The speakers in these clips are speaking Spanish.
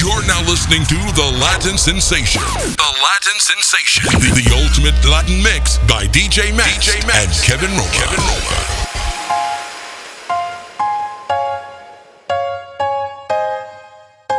You're now listening to The Latin Sensation. The Latin Sensation. The, ultimate Latin mix by DJ Max, DJ and Kevin Roma.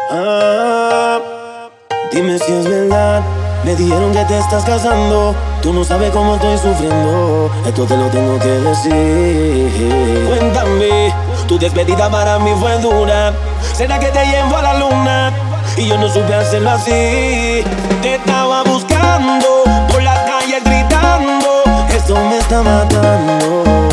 Ah, dime si es verdad. Me dijeron que te estás casando. Tú no sabes cómo estoy sufriendo. Esto te lo tengo que decir. Cuéntame, tu despedida para mí fue dura. ¿Será que te llevo a la luna? y yo no supe hacerlo así. Te estaba buscando por las calles gritando, eso me está matando.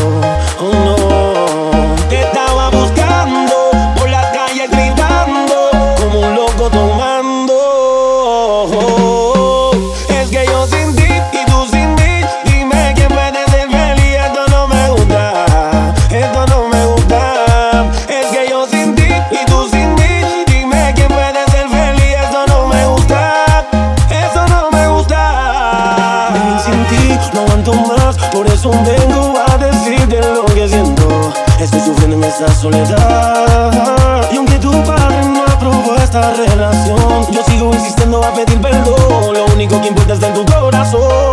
esa soledad. Y aunque tu padre no aprobó esta relación, yo sigo insistiendo a pedir perdón. Lo único que importa es en tu corazón.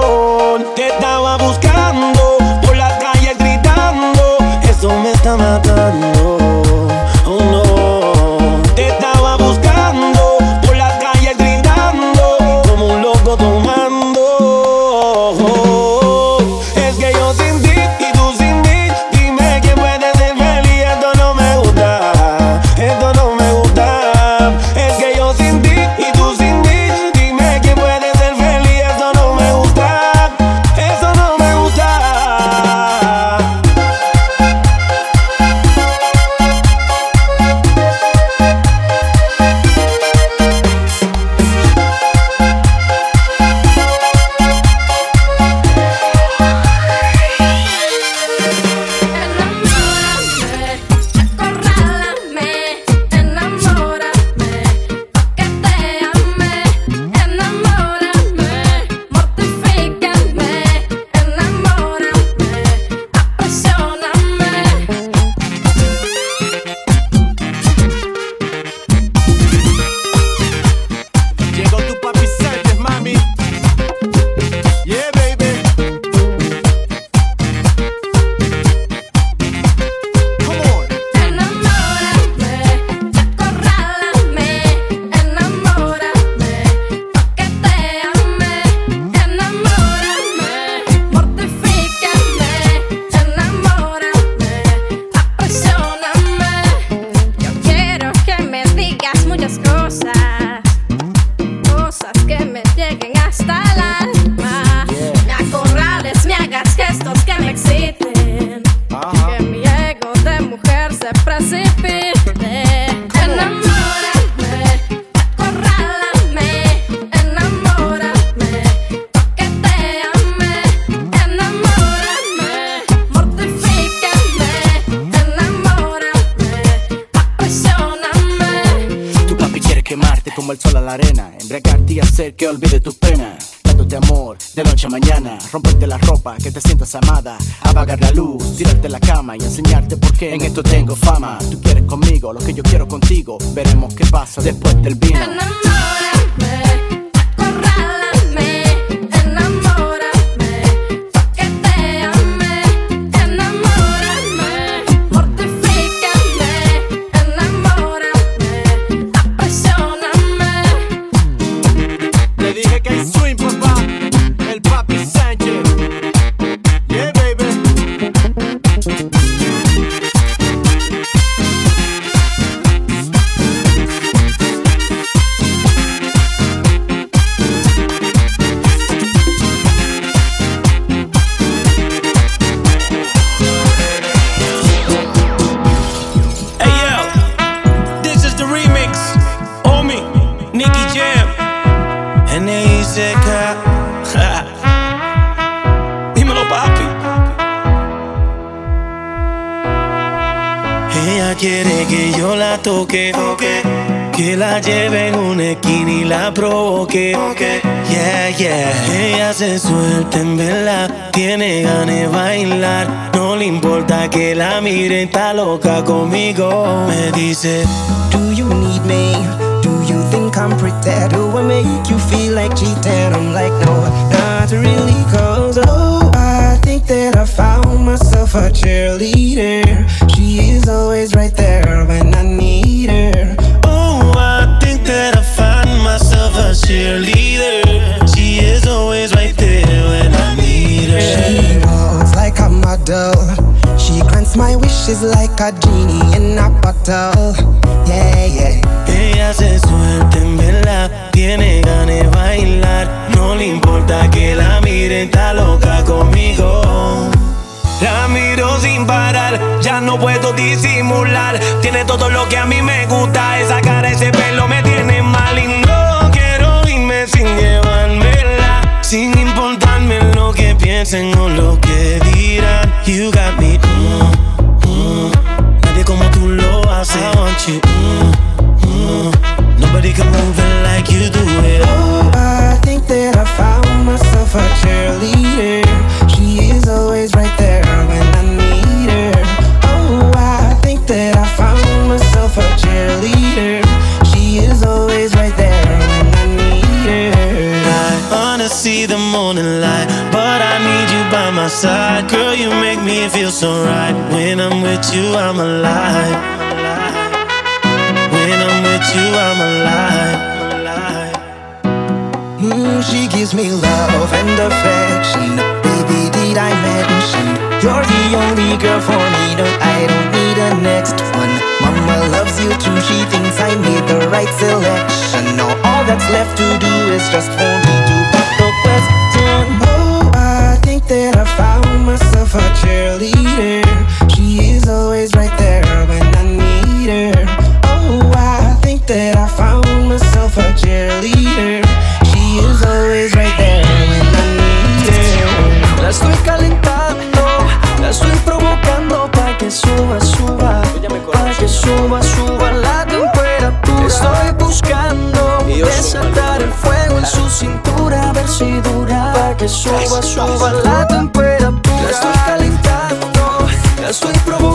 conmigo. Me dice, Do you need me? Do you think I'm pretty? Do I make you feel like cheating? I'm like, No, not really, cause oh, I think that I found myself a cheerleader. She is always right there when I need her. Oh, I think that I found myself a cheerleader. She is always right there when I need her. She walks like a model. My wishes like a genie in a bottle Yeah, yeah Ella se suelta en verdad, tiene ganas de bailar. No le importa que la miren, está loca conmigo. La miro sin parar, ya no puedo disimular. Tiene todo lo que a mí me gusta, esa cara, ese pelo me tiene mal y no quiero irme sin llevármela. Sin que piensen o lo que dirán. You got me, mm, mm. nadie como tú lo haces. I want you, mm. nobody can move it like you do it. Oh, I think that I found my side. Girl, you make me feel so right. When I'm with you, I'm alive. When I'm with you, I'm alive. Mm, she gives me love and affection. Baby, did I mention you're the only girl for me? No, I don't need a next one. Mama loves you too. She thinks I made the right selection. Now all that's left to do is just for me to pop the question. A cheerleader. She is always right there when I need her. Oh, I think that I found myself a cheerleader. She is always right there when I need her. La estoy calentando, la estoy provocando para que suba, suba, para que suba, suba la temperatura. Estoy buscando desatar el fuego en su cintura, a ver si dura, para que suba, suba la temperatura. Estoy calentando, la estoy provocando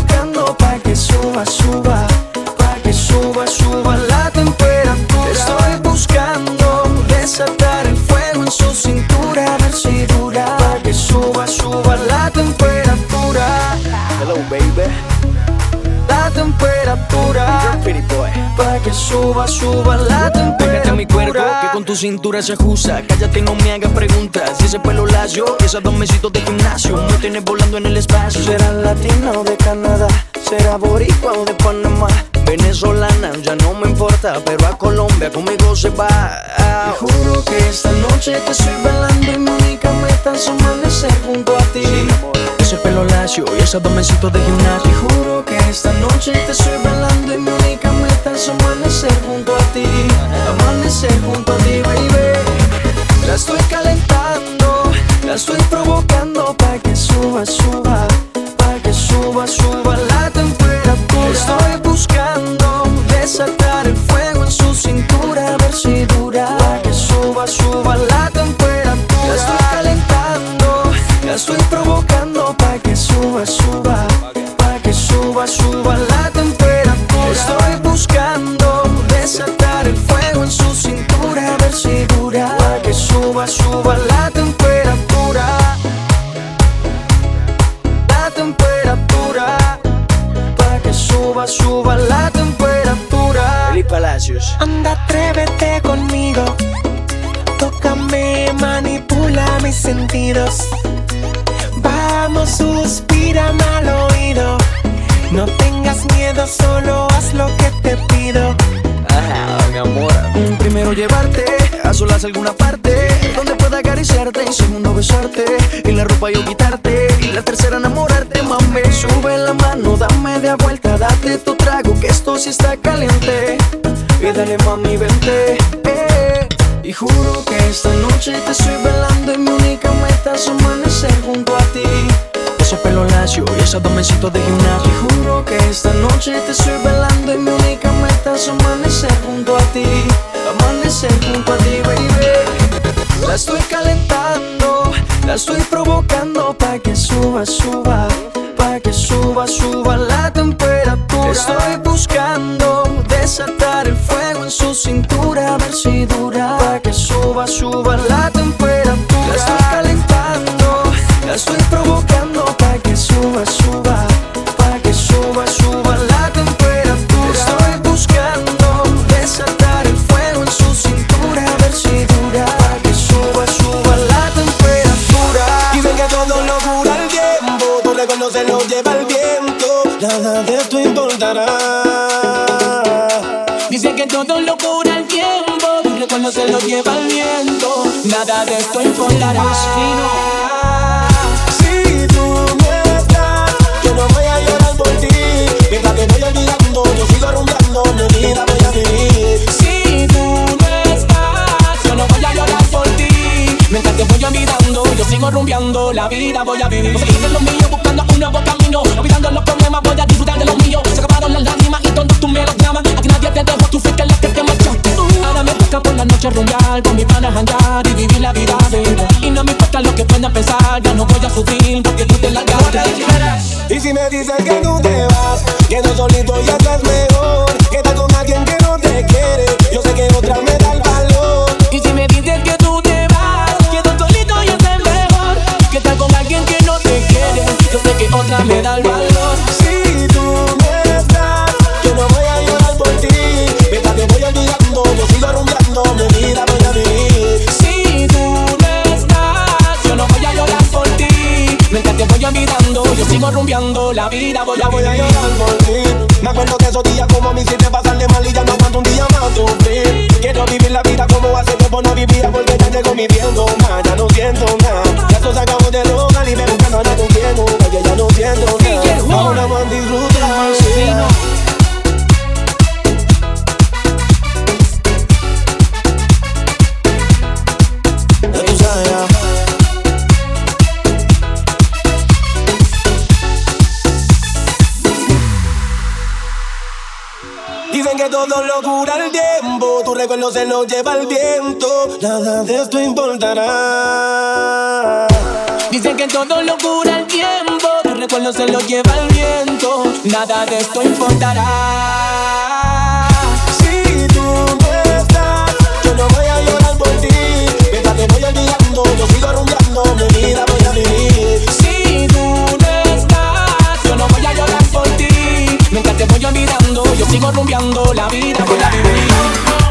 suba, suba la temperatura. Pégate a mi cuerpo, que con tu cintura se ajusta. Cállate, no me hagas preguntas. Y ese pelo lacio, y esos dos mesitos de gimnasio. Me tienes volando en el espacio. Será latina o de Canadá, será boricua o de Panamá. Venezolana, ya no me importa. Pero a Colombia conmigo se va. Te juro que esta noche te estoy bailando y mi única meta es amanecer junto a ti. Ese pelo lacio, y esos dos mesitos de Te gimnasio. juro que esta noche te estoy bailando y mi única es amanecer junto a ti. Amanecer junto a ti, baby. La estoy calentando, la estoy provocando para que suba, suba, para que suba, suba la temperatura. Estoy buscando desatar el fuego en su cintura, a ver si dura, para que suba, suba la temperatura. La estoy calentando, la estoy provocando Anda, atrévete conmigo. Tócame, manipula mis sentidos. Vamos, suspírame al oído. No tengas miedo, solo haz lo que te pido. Ah, mi amor. Primero llevarte a solas alguna parte donde pueda acariciarte y segundo besarte. Y la ropa yo quitarte y la tercera enamorarte mami. Sube la mano dame de vuelta date tu trago que esto sí está caliente. Y dale mami vente. Eh. y juro que esta noche te estoy velando y mi única meta es amanecer junto a ti Ese pelo lacio, y esos dos mesitos de gimnasio. juro que esta noche te estoy velando y mi única meta es amanecer junto a ti Amanecer junto a ti, baby La estoy calentando, la estoy provocando Pa' que suba, suba, pa' que suba, suba la temperatura Estoy buscando desatar el fuego en su cintura A ver si dura. Pa' que suba, suba la temperatura. La estoy calentando, la estoy provocando. Dicen que todo lo cura el tiempo, recuerdo se lo lleva el viento. Nada de esto importará. Si tú no estás, yo no voy a llorar por ti. Mientras te voy olvidando, yo sigo rumbeando, mi vida ti. Te voy olvidando, yo sigo rumbeando, la vida voy a vivir. A seguir en lo mío, buscando un nuevo camino. Olvidando los problemas, voy a disfrutar de los míos. Se acabaron las lágrimas y todos tus melodramas. Aquí nadie te dejó, tú fuiste la que te marchaste. Ahora me toca por la noche rumbear, con mis panas andar y vivir la vida Y no me importa lo que puedan pensar, ya no voy a sufrir porque tú te largaste. Y si me dicen que tú te vas, quedo solito y estás mejor. Ya voy a llorar por ti. Me acuerdo de esos días como me hiciste pasarle mal y ya no aguanto un día más sufrir. Quiero vivir la vida como hace tiempo no vivía porque ya llegó mi tiempo, tiempo, tu recuerdo se lo lleva el viento, nada de esto importará. Dicen que todo lo cura el tiempo, tu recuerdo se lo lleva el viento, nada de esto importará. Si tú no estás, yo no voy a llorar por ti. Mientras te voy olvidando, yo sigo rumbeando, mi vida voy a vivir. Si tú no estás, yo no voy a llorar por ti. Mientras te voy olvidando, yo sigo rumbeando, la vida voy a vivir.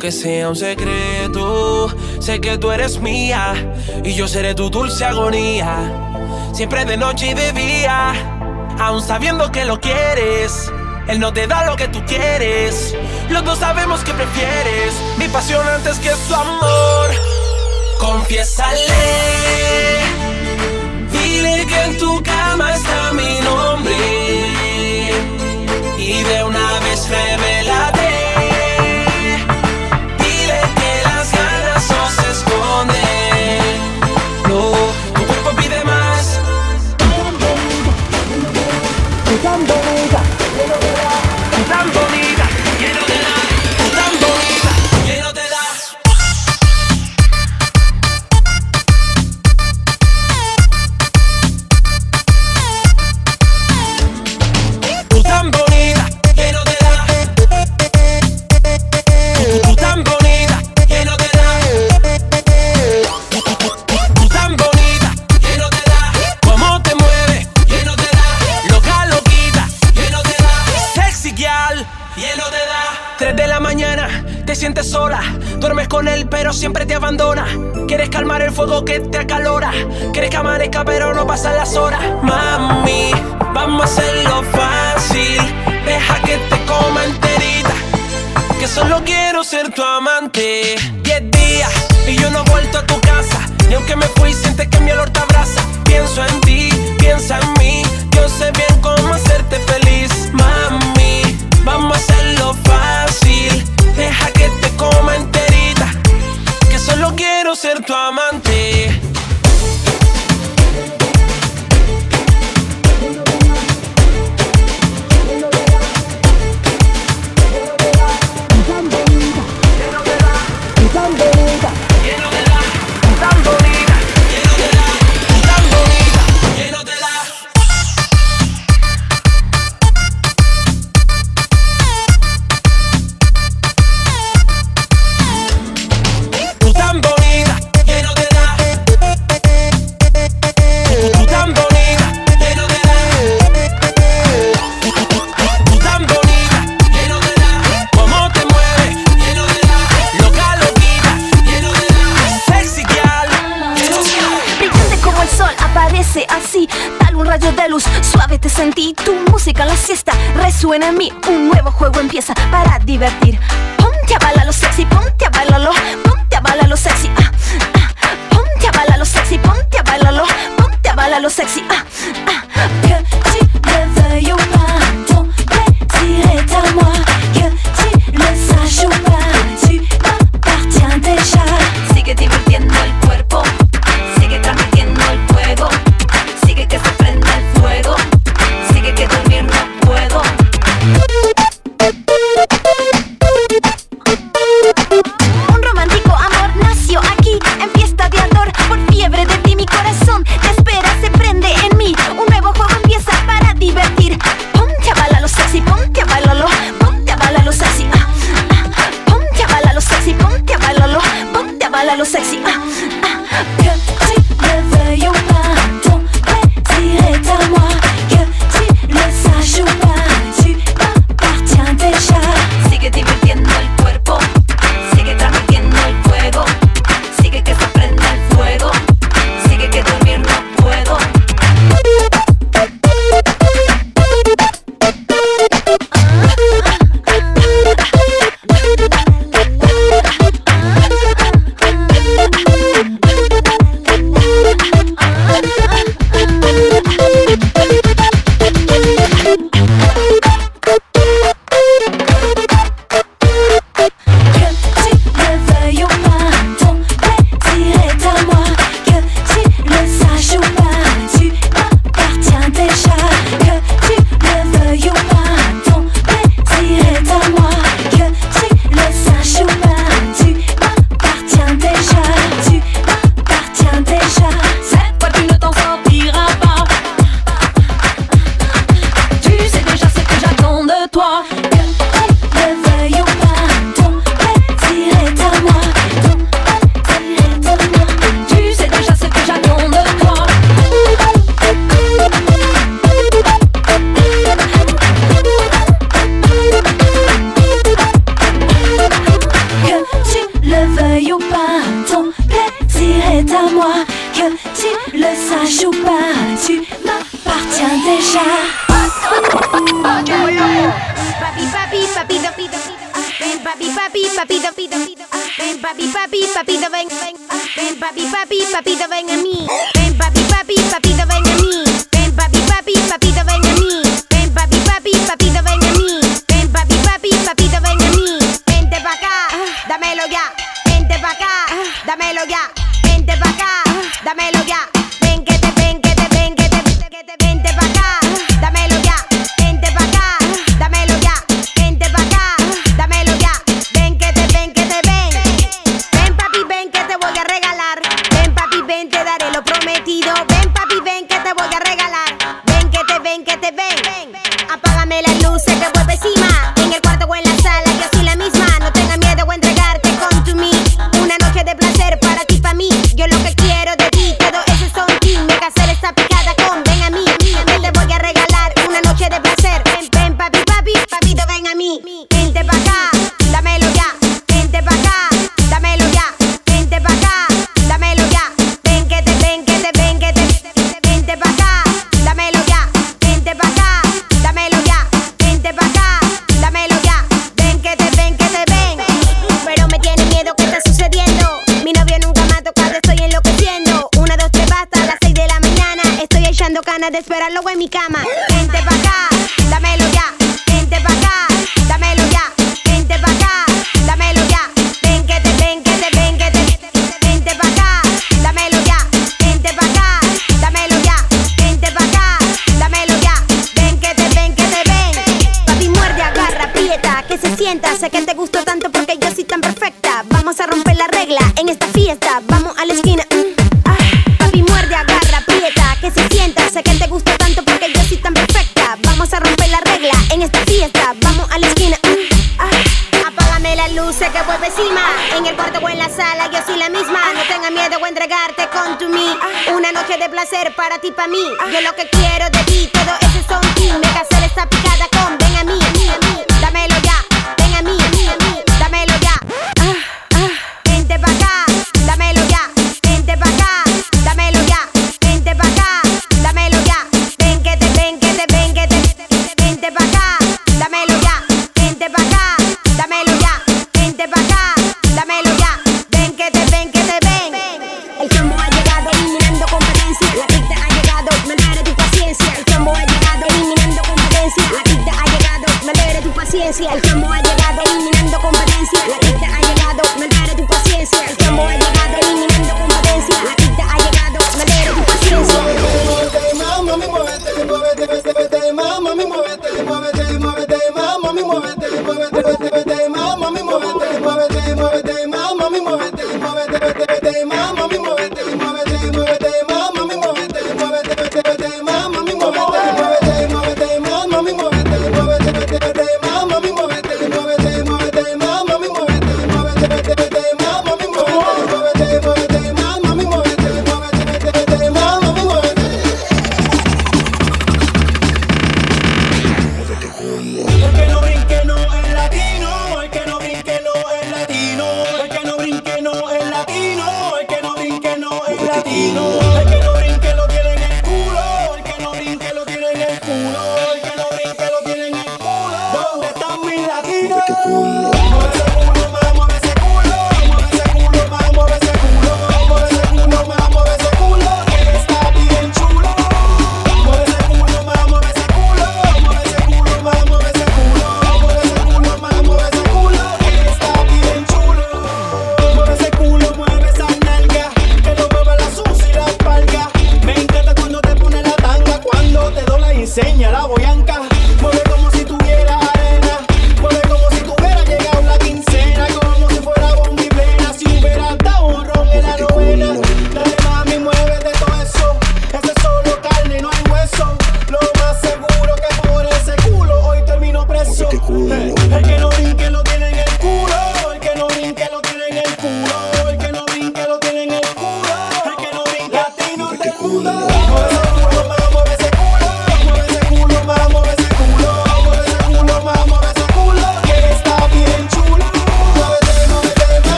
aunque sea un secreto. Sé que tú eres mía y yo seré tu dulce agonía. Siempre de noche y de día, aún sabiendo que lo quieres. Él no te da lo que tú quieres. Los dos sabemos que prefieres mi pasión antes que su amor. Confiésale, dile que en tu cama está mi nombre y de una vez revela 干杯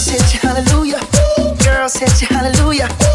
Girls hit you, hallelujah. Girls hit you, hallelujah.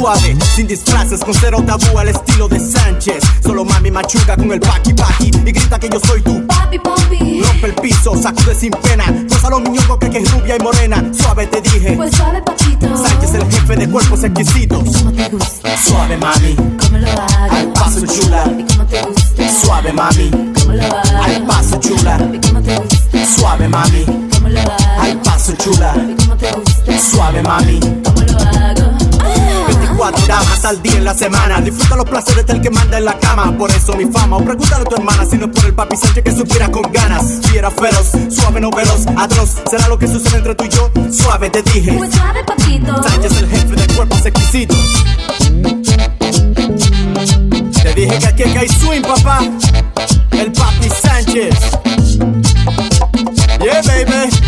Suave, sin disfraces, con cero tabú al estilo de Sánchez. Solo mami machuca con el paqui paqui y grita que yo soy tu papi papi. Rompe el piso, sacude sin pena. Cosa los niños que es rubia y morena. Suave te dije. Pues suave, papito. Sánchez el jefe de cuerpos exquisitos. Suave mami, al paso chula. Suave mami, al paso chula. Suave mami, al paso chula. Suave mami. 24 horas al día en la semana. Disfruta los placeres del que manda en la cama. Por eso mi fama O pregúntale a tu hermana Si no es por el papi Sánchez que supiera con ganas. Si era feroz, suave no veloz Atroz, será lo que sucede entre tú y yo. Suave te dije. Pues suave, papito. Sánchez el jefe de cuerpos exquisitos. Te dije que aquí hay swing, papá. El papi Sánchez. Yeah, baby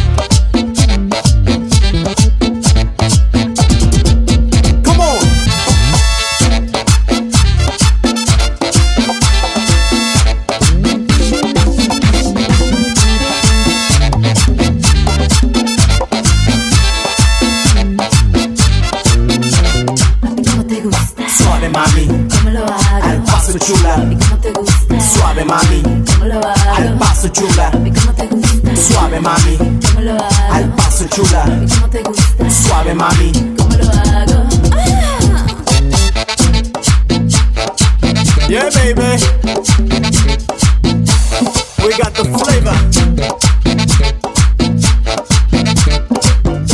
paso chula. Suave mami, al paso chula. Suave mami, al paso chula. Suave mami. Yeah, baby. We got the flavor.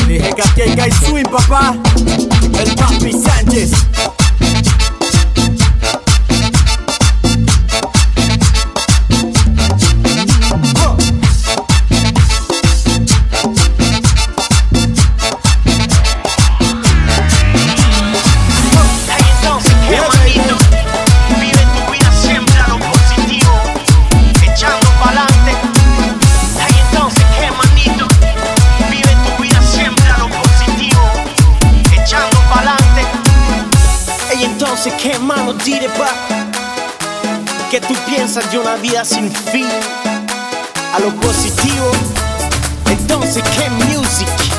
Dije que aquí hay swing, papá. El papi Sánchez. De una vida sin fin? A lo positivo. Entonces, ¿qué music?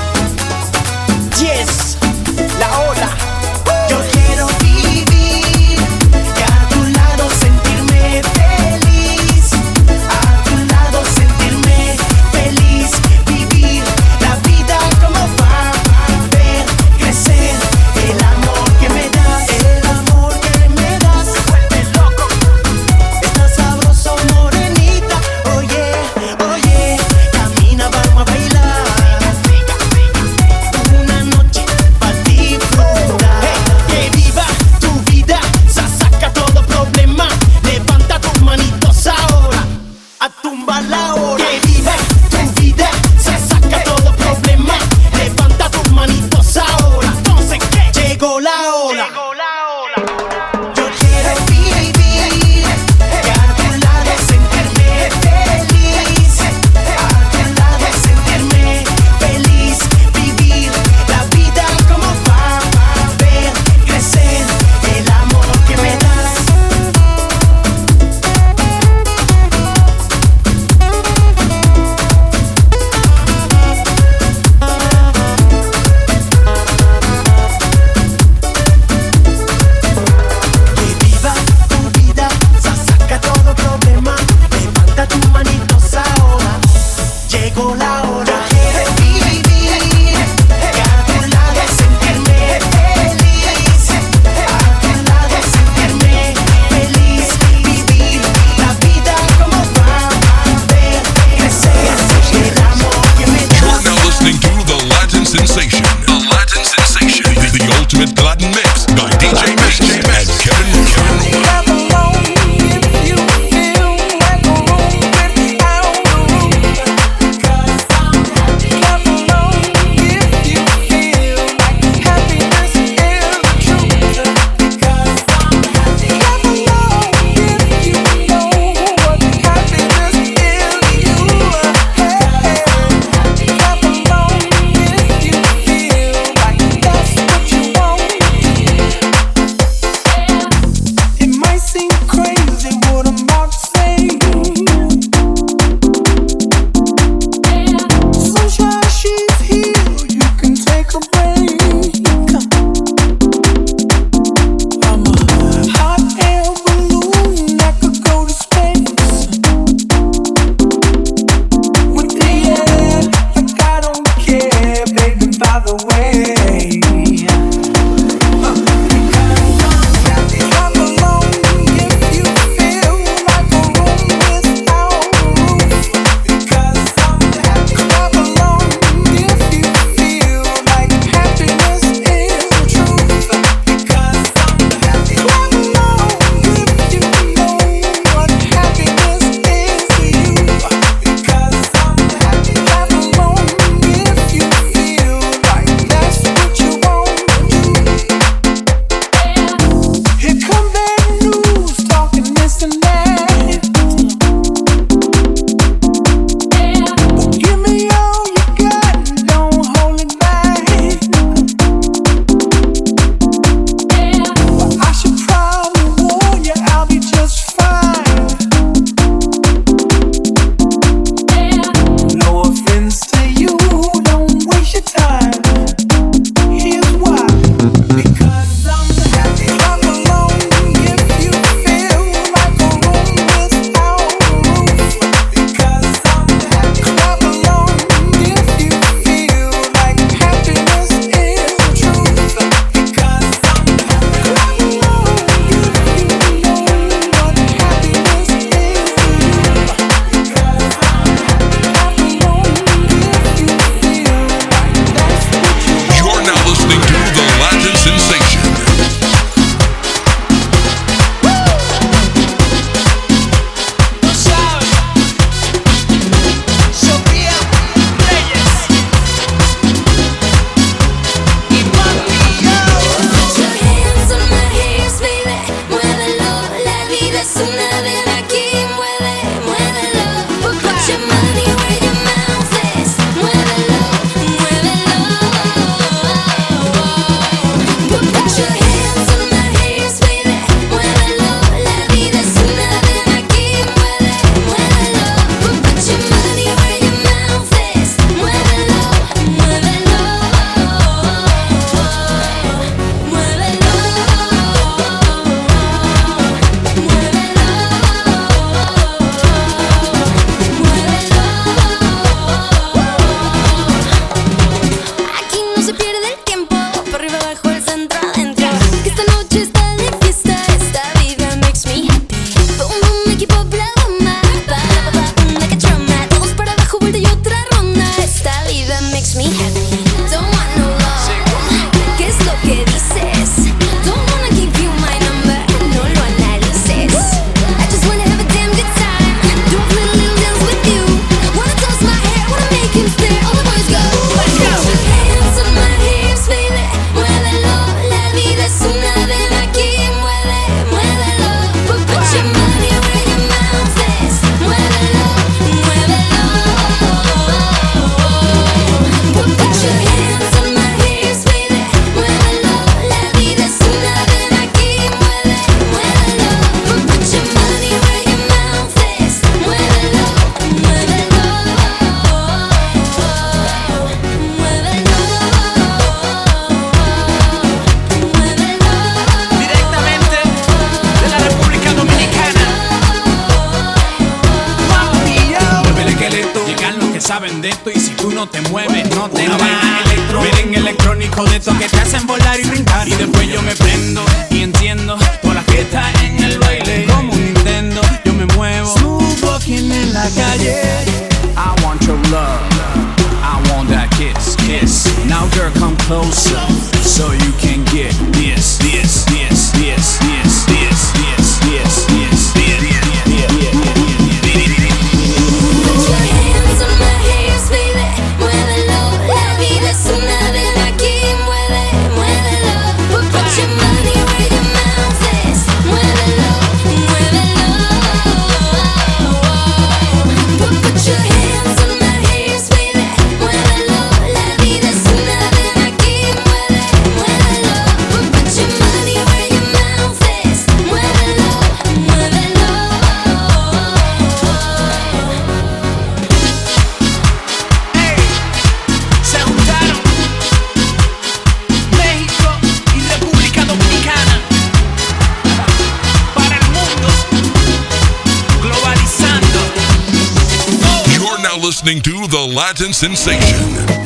listening to The Latin Sensation.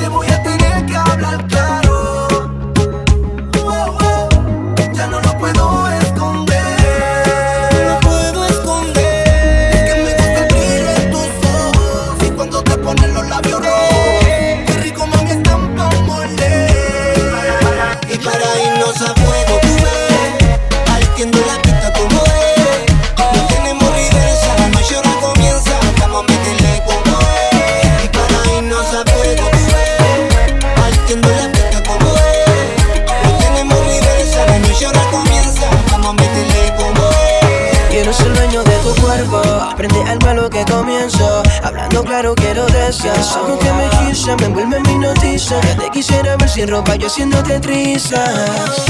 sin ropa, yo haciéndote trizas.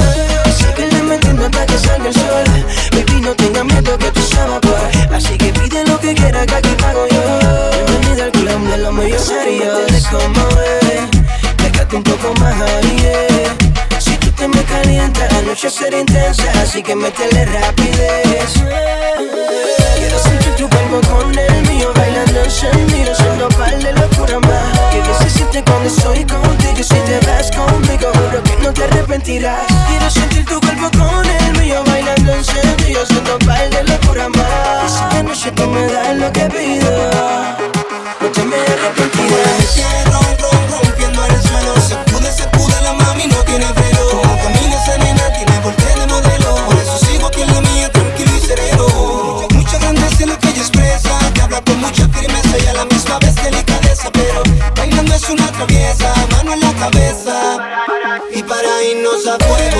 Y síguele metiendo hasta que salga el sol. Baby, no tengas miedo que tú sabes por. Así que pide lo que quieras que aquí pago yo. Bienvenida al club de los medios serios. Como es, déjate un poco más ahí. Si tú te me calientas, la noche será intensa. Así que métele rapidez. Quiero sentir tu cuerpo con el mío, bailando encendido, siendo par de locura más siente cuando estoy contigo Si te vas conmigo, juro que no te arrepentirás. Quiero sentir tu cuerpo con el mío Bailando encendido, haciendo baile locura más. Esta noche tú me das lo que pido No te me arrepentirás. una traviesa, mano en la cabeza. Y para irnos afuera.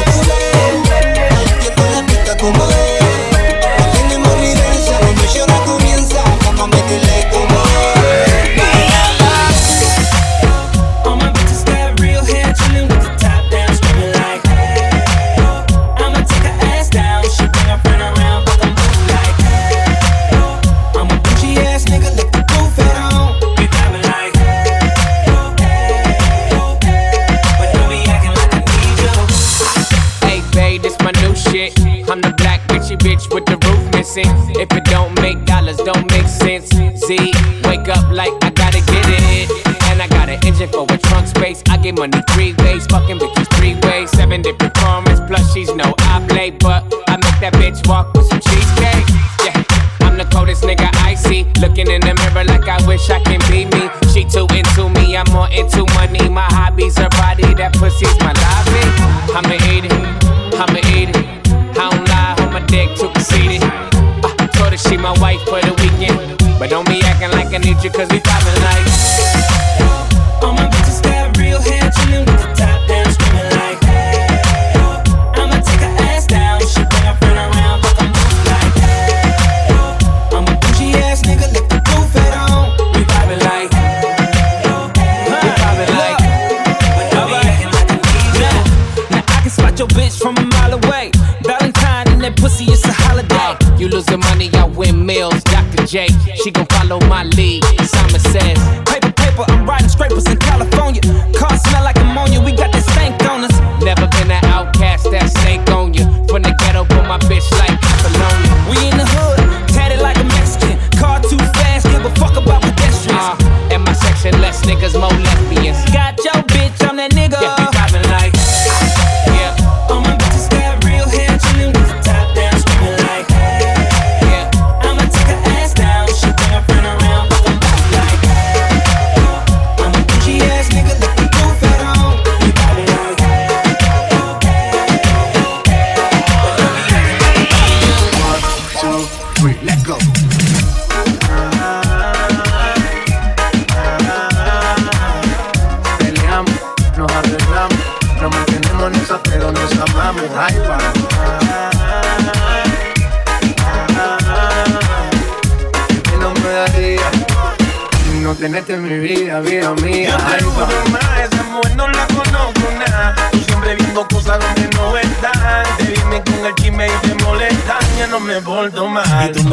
three ways, fucking bitches three ways. Seven different formats, plus she's no oblate. But I make that bitch walk with some cheesecake. Yeah, I'm the coldest nigga I see. Looking in the mirror like I wish I can be me. She too into me, I'm more into money. My hobbies are body, that pussy's my life.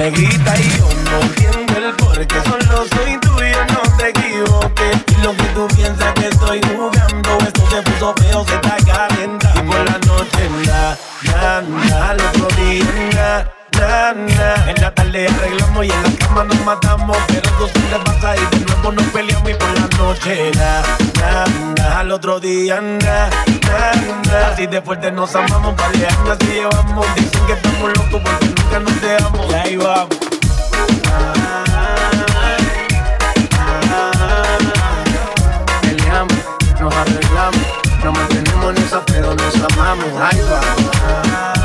Me gritas y yo no entiendo el por qué. Solo soy tuyo, no te equivoques. Y lo que tú piensas que estoy jugando, esto se puso feo, se está calentando. Y por la noche, na, na, na, al otro día, na. Na. En la tarde arreglamos y en la cama nos matamos Pero eso siempre pasa y de nuevo nos peleamos Y por la noche, na, na Al otro día, na, na, na Así de fuerte nos amamos, par así llevamos Dicen que estamos locos porque nunca nos dejamos Y ahí vamos Peleamos, nos arreglamos, nos mantenemos en esa, pero nos amamos. Ay, pa.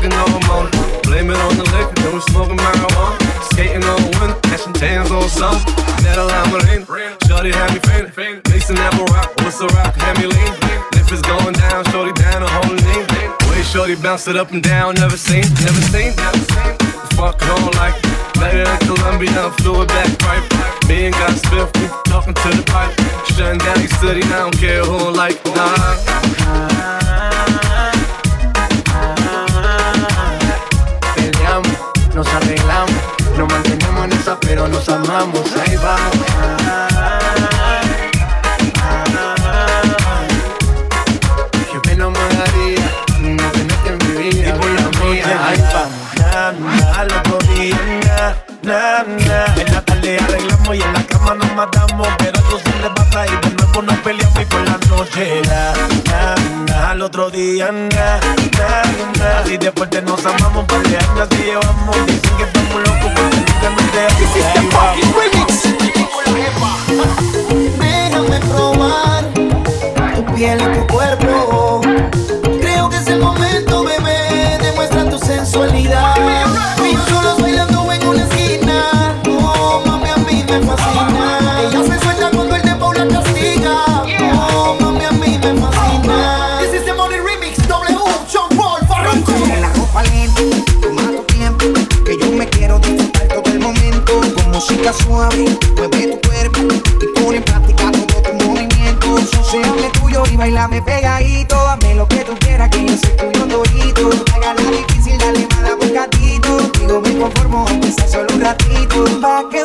Fucking all morning. Blame it on the liquor, then we smoking marijuana. Skating on the wind, catching tans on some. Metal Amarine, Shorty had me fainting. Mason apple rock, what's the rock, had me lean. If it's going down, Shorty down, a whole knee. Way Shorty bounce it up and down, never seen, never seen, never seen. Fuck on like better than Columbia, flew it back right. Me and got spiff, we talking to the pipe. Shutting down your city, I don't care who like, nah. Pero nos amamos. Ahí vamos. Que pena me daría no tenerte en mi vida, Y por la mía. Ahí vamos Na, na, al otro día, na, na, na En la tarde arreglamos y en la cama nos matamos Pero eso siempre pasa y de nuevo nos peleamos Y por la noche, na Al otro día, na, na, na Así de fuerte nos amamos, par de años así llevamos Dicen que estamos locos porque nunca nos dejamos Y Déjame probar tu piel y tu cuerpo. Creo que es el momento, bebé. Demuestra tu sensualidad. Música suave, mueve tu cuerpo y pon en práctica todo tu movimiento. Séame tuyo y bailame pegadito. Hazme lo que tú quieras, que yo soy tuyo todito. Hágala difícil, dale más bocadito. Digo, me conformo, aunque sea solo un ratito. Pa' que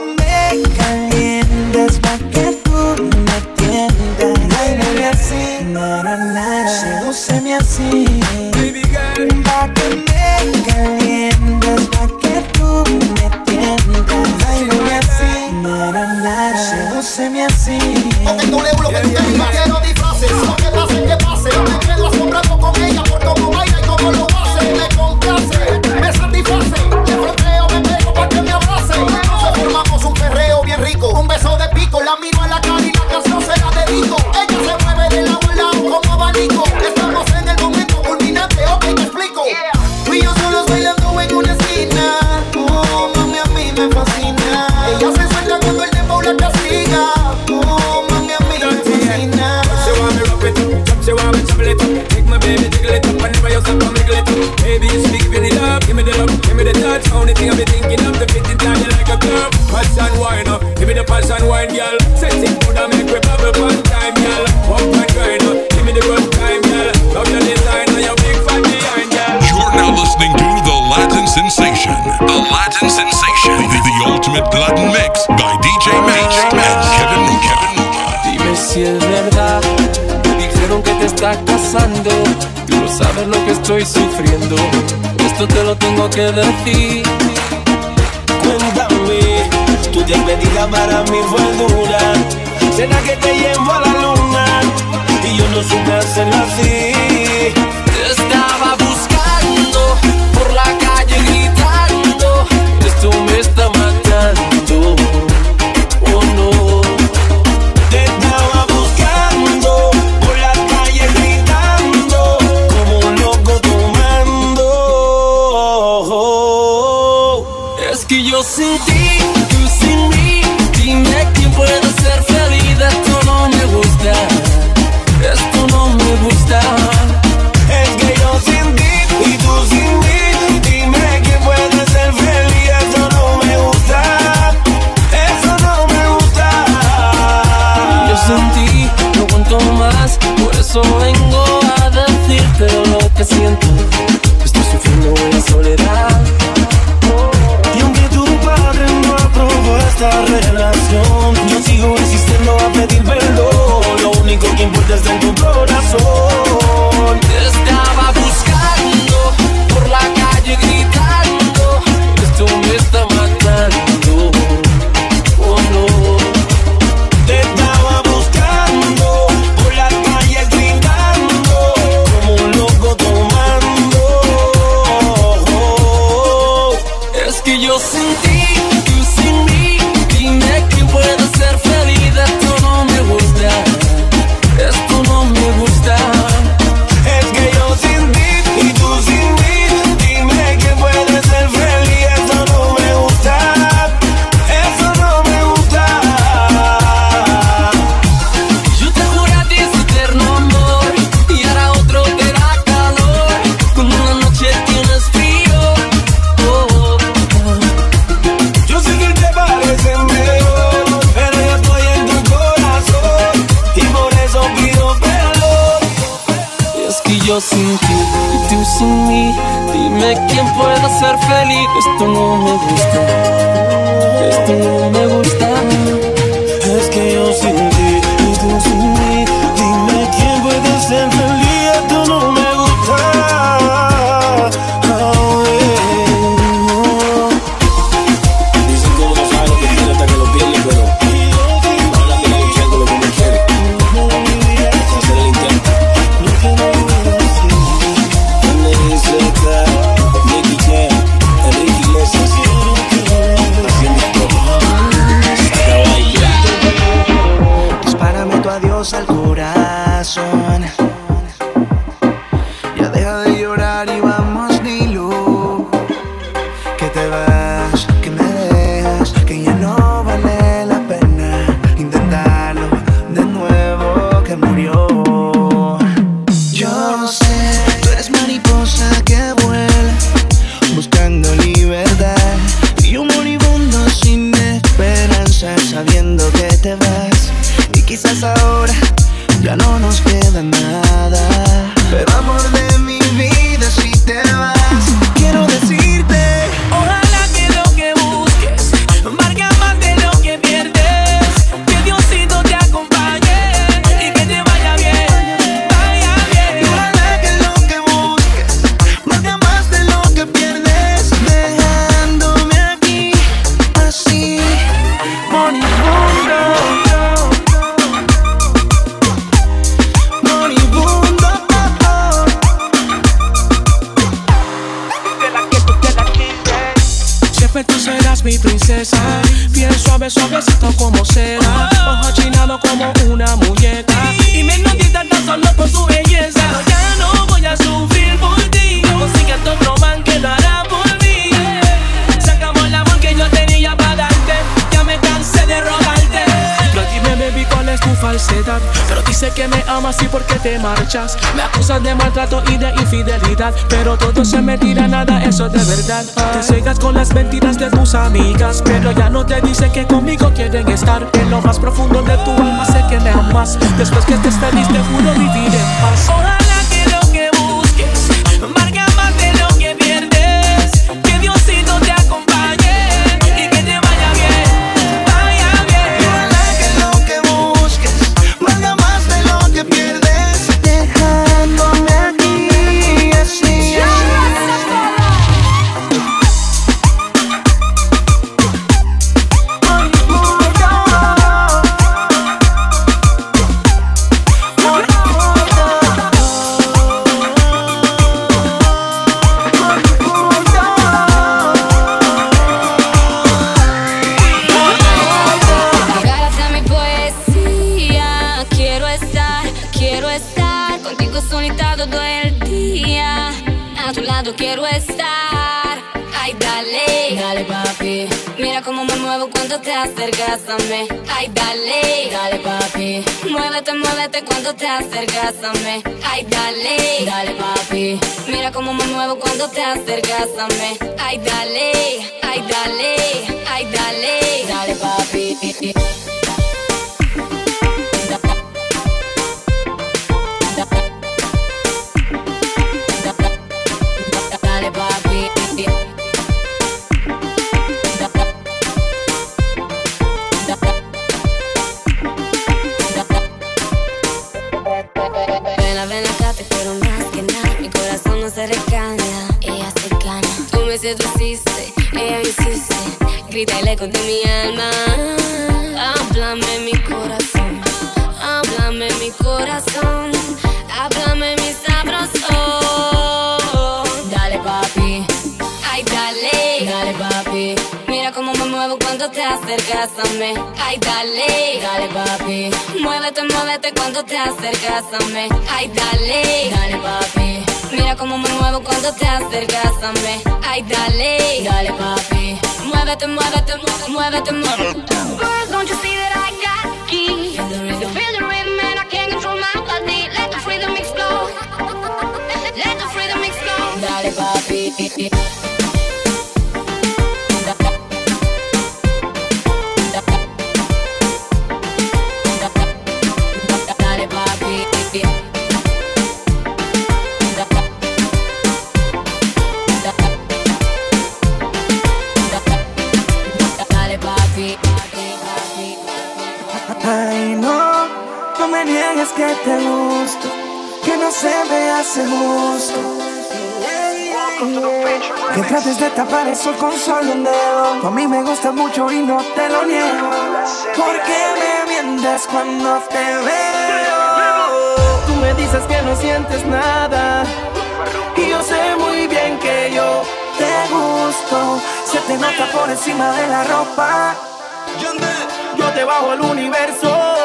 and wine, girl. And make we bubble one time, girl. And grind, uh, give me the good time, girl. Love your design and your big fat behind, girl. You're now listening to the Latin Sensation. The Latin Sensation, the, the ultimate Latin mix by DJ Mitch and Kevin Nuka. Dime si es verdad. Me dijeron que te casando. Tú no sabes lo que estoy sufriendo. Esto te lo tengo que decir. Tu despedida para mí fue dura. Será que te llevo a la luna y yo no supe hacerlo así. Mira cómo me muevo cuando te acercas a mí. Ay, dale, ay, dale, ay, dale, dale papi. Tú me seduciste, ella insiste. Grita el eco de mi alma. Háblame mi corazón, háblame mi corazón, háblame mi sabroso. Dale papi, ay dale, dale papi. Mira cómo me muevo cuando te acercas a mí. Ay dale, dale papi. Muévete, muévete cuando te acercas a mí. Ay dale, dale papi. Mira cómo me muevo cuando te acercas a mí. Ay dale, dale papi. Muévete, muévete, muévete, muévete, muévete. Girl, don't you see that I got key? Feel the rhythm, feel the rhythm, and I can't control my body. Let the freedom explode. Let the freedom explode. Dale papi. Que te gusto, que no se me hace justo. Que trates de tapar eso con solo un dedo. A mí me gusta mucho y no te lo niego. Porque me mientes cuando te veo. Tú me dices que no sientes nada. Y yo sé muy bien que yo te gusto. Se te nota por encima de la ropa. Yo te bajo el universo.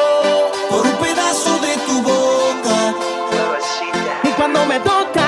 Cuando me tocas,